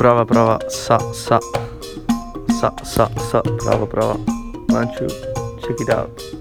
prova, prova. Sa, sa. Sa, sa, sa. Prova, prova. One, two. Check it out.